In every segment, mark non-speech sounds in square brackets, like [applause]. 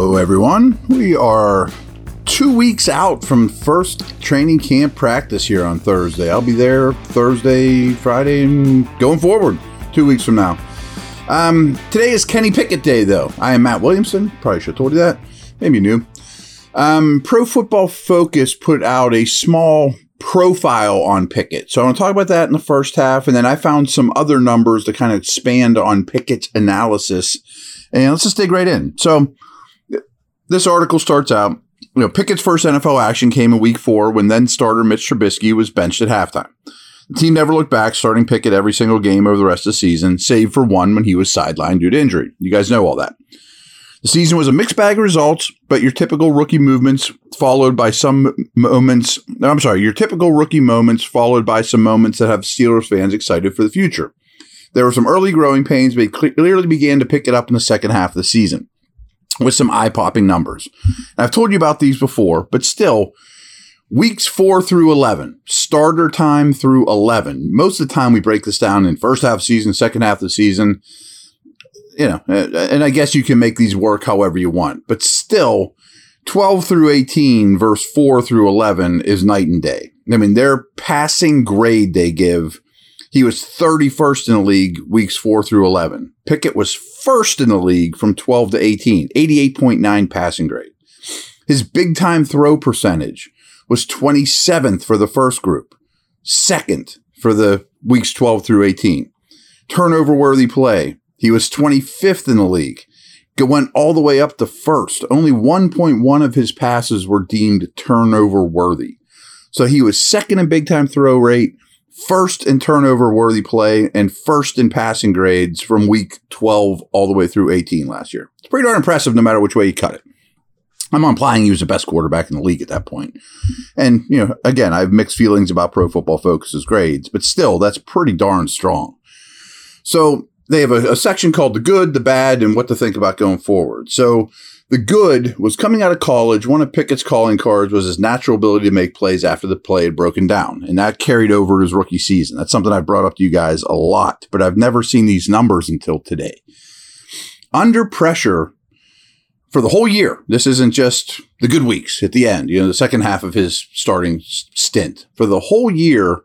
Hello, everyone. We are two weeks out from first training camp practice here on Thursday. I'll be there Thursday, Friday, and going forward two weeks from now. Um, today is Kenny Pickett Day, though. I am Matt Williamson. Probably should have told you that. Maybe you knew. Um, Pro Football Focus put out a small profile on Pickett. So I want to talk about that in the first half, and then I found some other numbers to kind of expand on Pickett's analysis. And let's just dig right in. So this article starts out, you know, Pickett's first NFL action came in week four when then starter Mitch Trubisky was benched at halftime. The team never looked back, starting Pickett every single game over the rest of the season, save for one when he was sidelined due to injury. You guys know all that. The season was a mixed bag of results, but your typical rookie movements followed by some moments. I'm sorry, your typical rookie moments followed by some moments that have Steelers fans excited for the future. There were some early growing pains, but he clearly began to pick it up in the second half of the season with some eye popping numbers. And I've told you about these before, but still, weeks four through 11, starter time through 11. Most of the time, we break this down in first half season, second half of the season. You know, and I guess you can make these work however you want, but still, 12 through 18 verse 4 through 11 is night and day. I mean, their passing grade they give he was 31st in the league weeks 4 through 11. Pickett was first in the league from 12 to 18, 88.9 passing grade. His big time throw percentage was 27th for the first group, second for the weeks 12 through 18. Turnover worthy play, he was 25th in the league. It went all the way up to first. Only 1.1 of his passes were deemed turnover worthy. So he was second in big time throw rate, first in turnover worthy play and first in passing grades from week 12 all the way through 18 last year. It's pretty darn impressive no matter which way you cut it. I'm implying he was the best quarterback in the league at that point. And, you know, again, I have mixed feelings about Pro Football Focus's grades, but still, that's pretty darn strong. So they have a, a section called the good, the bad, and what to think about going forward. So the good was coming out of college. One of Pickett's calling cards was his natural ability to make plays after the play had broken down. And that carried over his rookie season. That's something I've brought up to you guys a lot, but I've never seen these numbers until today. Under pressure for the whole year, this isn't just the good weeks at the end, you know, the second half of his starting stint. For the whole year,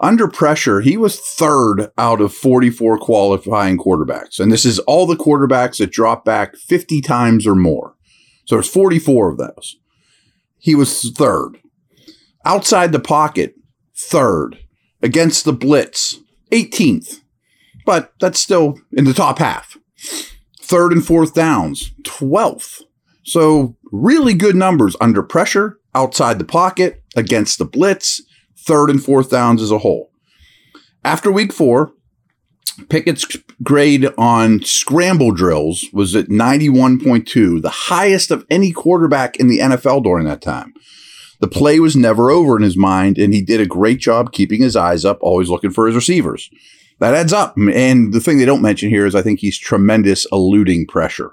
under pressure, he was third out of 44 qualifying quarterbacks. And this is all the quarterbacks that drop back 50 times or more. So there's 44 of those. He was third. Outside the pocket, third. Against the blitz, 18th. But that's still in the top half. Third and fourth downs, 12th. So really good numbers under pressure, outside the pocket, against the blitz, third and fourth downs as a whole. After week four, Pickett's grade on scramble drills was at 91.2, the highest of any quarterback in the NFL during that time. The play was never over in his mind, and he did a great job keeping his eyes up, always looking for his receivers. That adds up. And the thing they don't mention here is I think he's tremendous eluding pressure.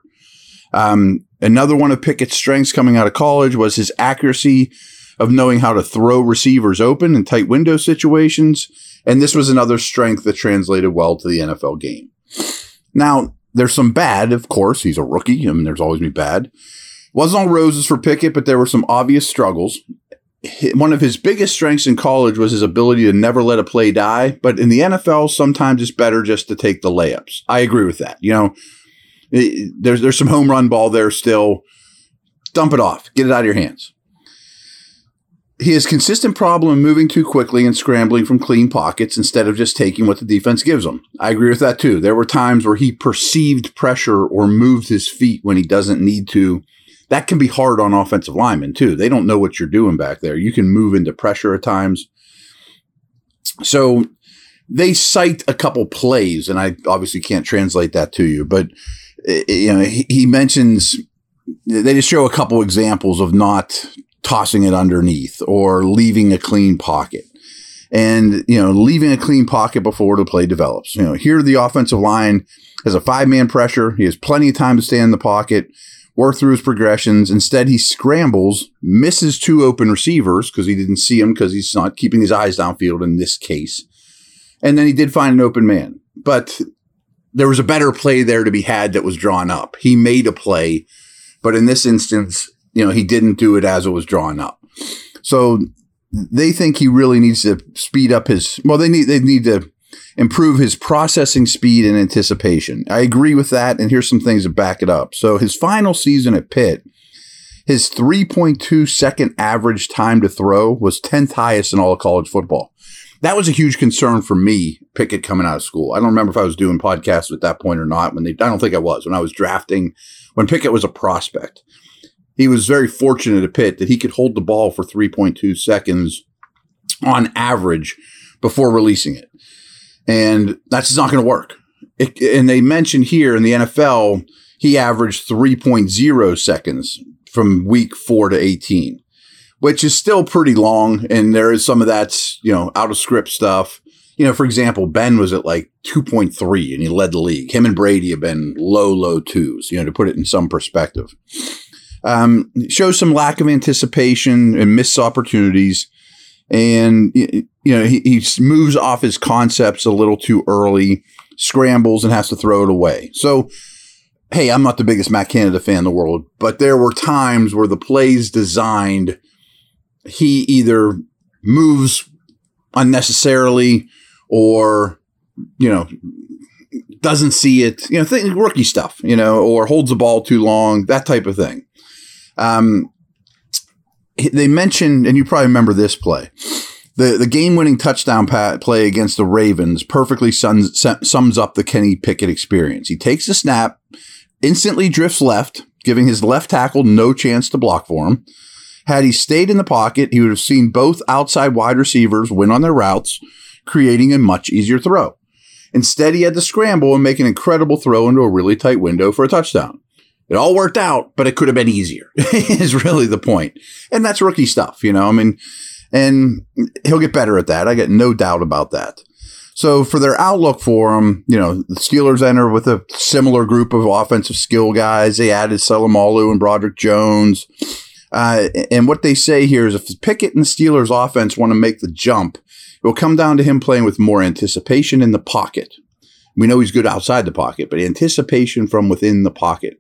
Um, another one of Pickett's strengths coming out of college was his accuracy of knowing how to throw receivers open in tight window situations. And this was another strength that translated well to the NFL game. Now, there's some bad, of course. He's a rookie. I mean, there's always be bad. Wasn't all roses for Pickett, but there were some obvious struggles. One of his biggest strengths in college was his ability to never let a play die. But in the NFL, sometimes it's better just to take the layups. I agree with that. You know, there's there's some home run ball there still. Dump it off. Get it out of your hands he has consistent problem moving too quickly and scrambling from clean pockets instead of just taking what the defense gives him. I agree with that too. There were times where he perceived pressure or moved his feet when he doesn't need to. That can be hard on offensive linemen too. They don't know what you're doing back there. You can move into pressure at times. So they cite a couple plays, and I obviously can't translate that to you, but eh, you know he, he mentions they just show a couple examples of not tossing it underneath or leaving a clean pocket. And, you know, leaving a clean pocket before the play develops. You know, here the offensive line has a five man pressure. He has plenty of time to stay in the pocket, work through his progressions. Instead, he scrambles, misses two open receivers because he didn't see them because he's not keeping his eyes downfield in this case. And then he did find an open man. But there was a better play there to be had that was drawn up. He made a play But in this instance, you know, he didn't do it as it was drawn up. So they think he really needs to speed up his well they need they need to improve his processing speed and anticipation. I agree with that and here's some things to back it up. So his final season at Pitt his 3.2 second average time to throw was 10th highest in all of college football. That was a huge concern for me, Pickett coming out of school. I don't remember if I was doing podcasts at that point or not. When they, I don't think I was when I was drafting when Pickett was a prospect. He was very fortunate at Pitt that he could hold the ball for 3.2 seconds on average before releasing it, and that's not going to work. It, and they mentioned here in the NFL, he averaged 3.0 seconds from week four to 18, which is still pretty long. And there is some of that's, you know, out of script stuff. You know, for example, Ben was at like 2.3 and he led the league. Him and Brady have been low, low twos, you know, to put it in some perspective. Um, shows some lack of anticipation and missed opportunities. And, you know, he, he moves off his concepts a little too early, scrambles and has to throw it away. So, hey, I'm not the biggest Matt Canada fan in the world, but there were times where the plays designed, he either moves unnecessarily or, you know, doesn't see it, you know, think, rookie stuff, you know, or holds the ball too long, that type of thing. Um, they mentioned, and you probably remember this play. The, the game winning touchdown play against the Ravens perfectly sums, sums up the Kenny Pickett experience. He takes the snap, instantly drifts left, giving his left tackle no chance to block for him. Had he stayed in the pocket, he would have seen both outside wide receivers win on their routes, creating a much easier throw. Instead, he had to scramble and make an incredible throw into a really tight window for a touchdown. It all worked out, but it could have been easier, [laughs] is really the point. And that's rookie stuff, you know? I mean, and he'll get better at that. I get no doubt about that. So for their outlook for him, you know, the Steelers enter with a similar group of offensive skill guys. They added Seumalo and Broderick Jones. Uh, and what they say here is if Pickett and the Steelers offense want to make the jump, it will come down to him playing with more anticipation in the pocket. We know he's good outside the pocket, but anticipation from within the pocket.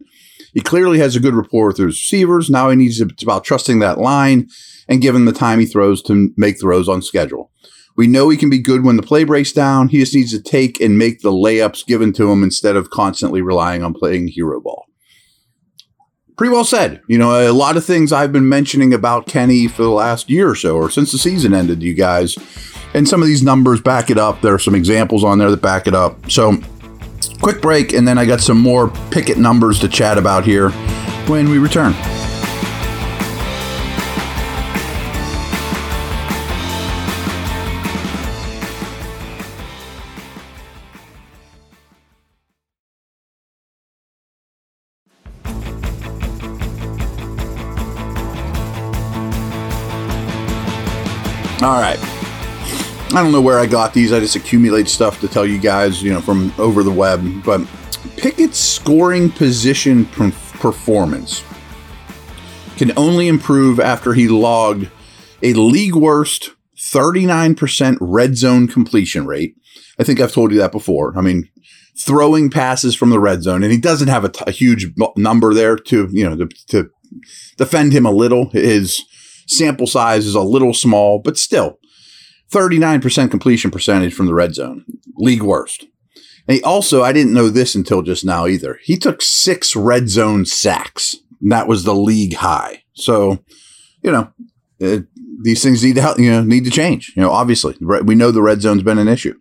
He clearly has a good rapport with his receivers. Now he needs to, it's about trusting that line and giving the time he throws to make throws on schedule. We know he can be good when the play breaks down. He just needs to take and make the layups given to him instead of constantly relying on playing hero ball. Pretty well said. You know, a lot of things I've been mentioning about Kenny for the last year or so, or since the season ended, you guys. And some of these numbers back it up. There are some examples on there that back it up. So, quick break, and then I got some more Pickett numbers to chat about here when we return. All right. I don't know where I got these. I just accumulate stuff to tell you guys, you know, from over the web. But Pickett's scoring position performance can only improve after he logged a league worst 39% red zone completion rate. I think I've told you that before. I mean, throwing passes from the red zone, and he doesn't have a, t- a huge number there to, you know, to, to defend him a little. His Sample size is a little small, but still 39% completion percentage from the red zone, league worst. And he also, I didn't know this until just now either. He took six red zone sacks. that was the league high. So, you know, it, these things need to you know, need to change. You know, obviously, we know the red zone's been an issue.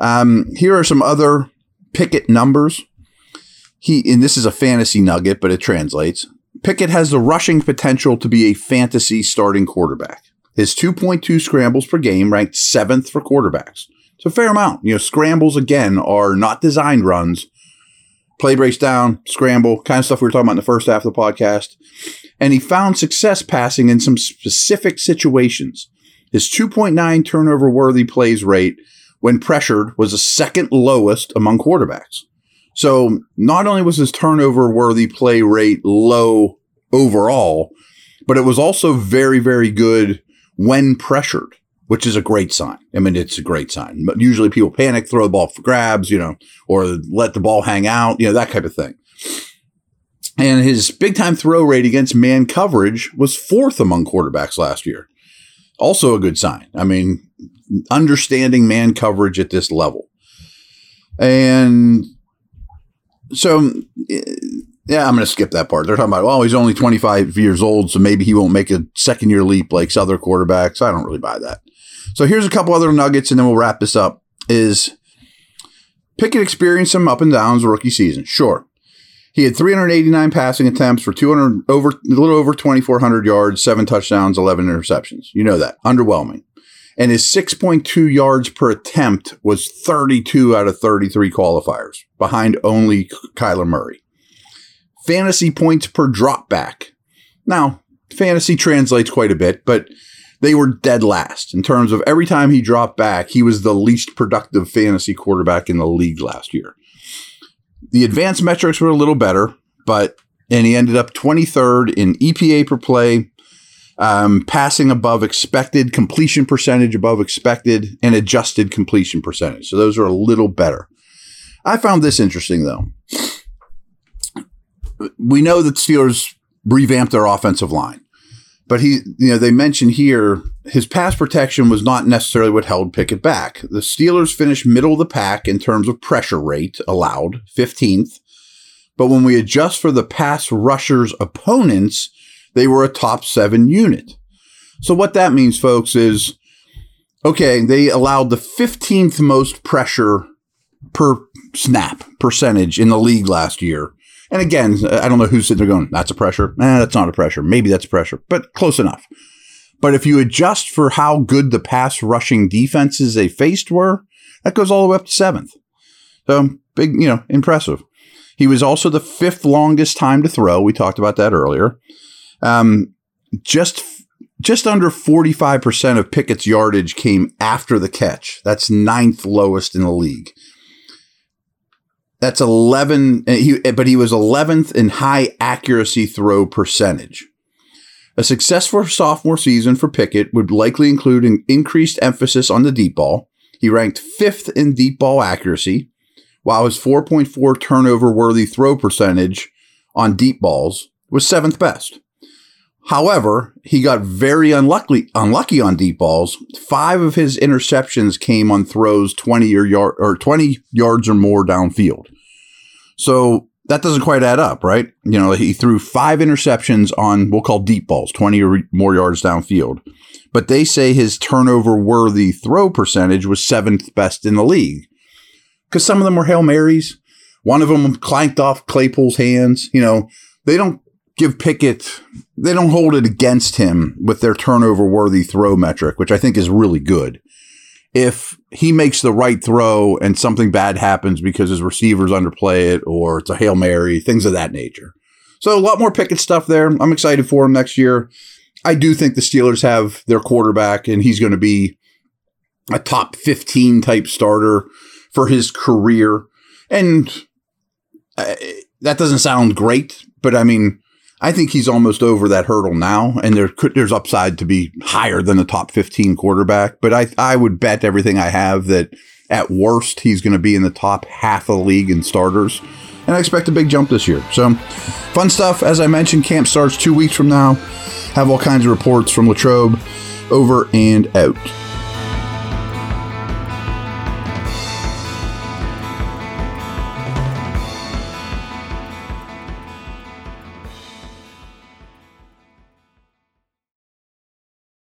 Um, here are some other Pickett numbers. He, and this is a fantasy nugget, but it translates. Pickett has the rushing potential to be a fantasy starting quarterback. His 2.2 scrambles per game ranked seventh for quarterbacks. It's a fair amount. You know, scrambles again are not designed runs. Play breaks down, scramble, kind of stuff we were talking about in the first half of the podcast. And he found success passing in some specific situations. His 2.9 turnover worthy plays rate when pressured was the second lowest among quarterbacks. So not only was his turnover worthy play rate low overall, but it was also very, very good when pressured, which is a great sign. I mean, it's a great sign. But usually people panic, throw the ball for grabs, you know, or let the ball hang out, you know, that type of thing. And his big time throw rate against man coverage was fourth among quarterbacks last year. Also a good sign. I mean, understanding man coverage at this level. And so, yeah, I'm going to skip that part. They're talking about, well, he's only 25 years old, so maybe he won't make a second year leap like other quarterbacks. I don't really buy that. So here's a couple other nuggets, and then we'll wrap this up. Is Pickett experienced some up and downs rookie season? Sure. He had 389 passing attempts for 200 over a little over 2400 yards, seven touchdowns, 11 interceptions. You know that. Underwhelming. And his 6.2 yards per attempt was 32 out of 33 qualifiers, behind only Kyler Murray. Fantasy points per drop back. Now, fantasy translates quite a bit, but they were dead last in terms of every time he dropped back, he was the least productive fantasy quarterback in the league last year. The advanced metrics were a little better, but and he ended up 23rd in EPA per play, um, passing above expected, completion percentage above expected, and adjusted completion percentage. So those are a little better. I found this interesting though. We know that Steelers revamped their offensive line. But he, you know, they mention here his pass protection was not necessarily what held Pickett back. The Steelers finished middle of the pack in terms of pressure rate allowed, 15th. But when we adjust for the pass rushers' opponents, they were a top seven unit. So what that means, folks, is okay, they allowed the 15th most pressure per snap percentage in the league last year. And again, I don't know who's sitting there going, that's a pressure. Eh, that's not a pressure. Maybe that's a pressure, but close enough. But if you adjust for how good the pass rushing defenses they faced were, that goes all the way up to seventh. So big, you know, impressive. He was also the fifth longest time to throw. We talked about that earlier. Um, just just under 45% of Pickett's yardage came after the catch. That's ninth lowest in the league. That's 11, uh, he, uh, but he was 11th in high accuracy throw percentage. A successful sophomore season for Pickett would likely include an increased emphasis on the deep ball. He ranked fifth in deep ball accuracy, while his 4.4 turnover worthy throw percentage on deep balls was seventh best. However, he got very unlucky unlucky on deep balls. Five of his interceptions came on throws 20 or yard or 20 yards or more downfield. So that doesn't quite add up, right? You know, he threw five interceptions on what we'll call deep balls, 20 or more yards downfield. But they say his turnover worthy throw percentage was seventh best in the league. Because some of them were Hail Marys. One of them clanked off Claypool's hands. You know, they don't give Pickett, they don't hold it against him with their turnover worthy throw metric, which I think is really good. If he makes the right throw and something bad happens because his receivers underplay it or it's a Hail Mary, things of that nature. So a lot more Pickett stuff there. I'm excited for him next year. I do think the Steelers have their quarterback and he's going to be a top 15 type starter for his career. And uh, that doesn't sound great, but I mean, I think he's almost over that hurdle now, and there could, there's upside to be higher than the top 15 quarterback. But I I would bet everything I have that at worst he's going to be in the top half of the league in starters, and I expect a big jump this year. So fun stuff. As I mentioned, camp starts two weeks from now. Have all kinds of reports from Latrobe. Over and out.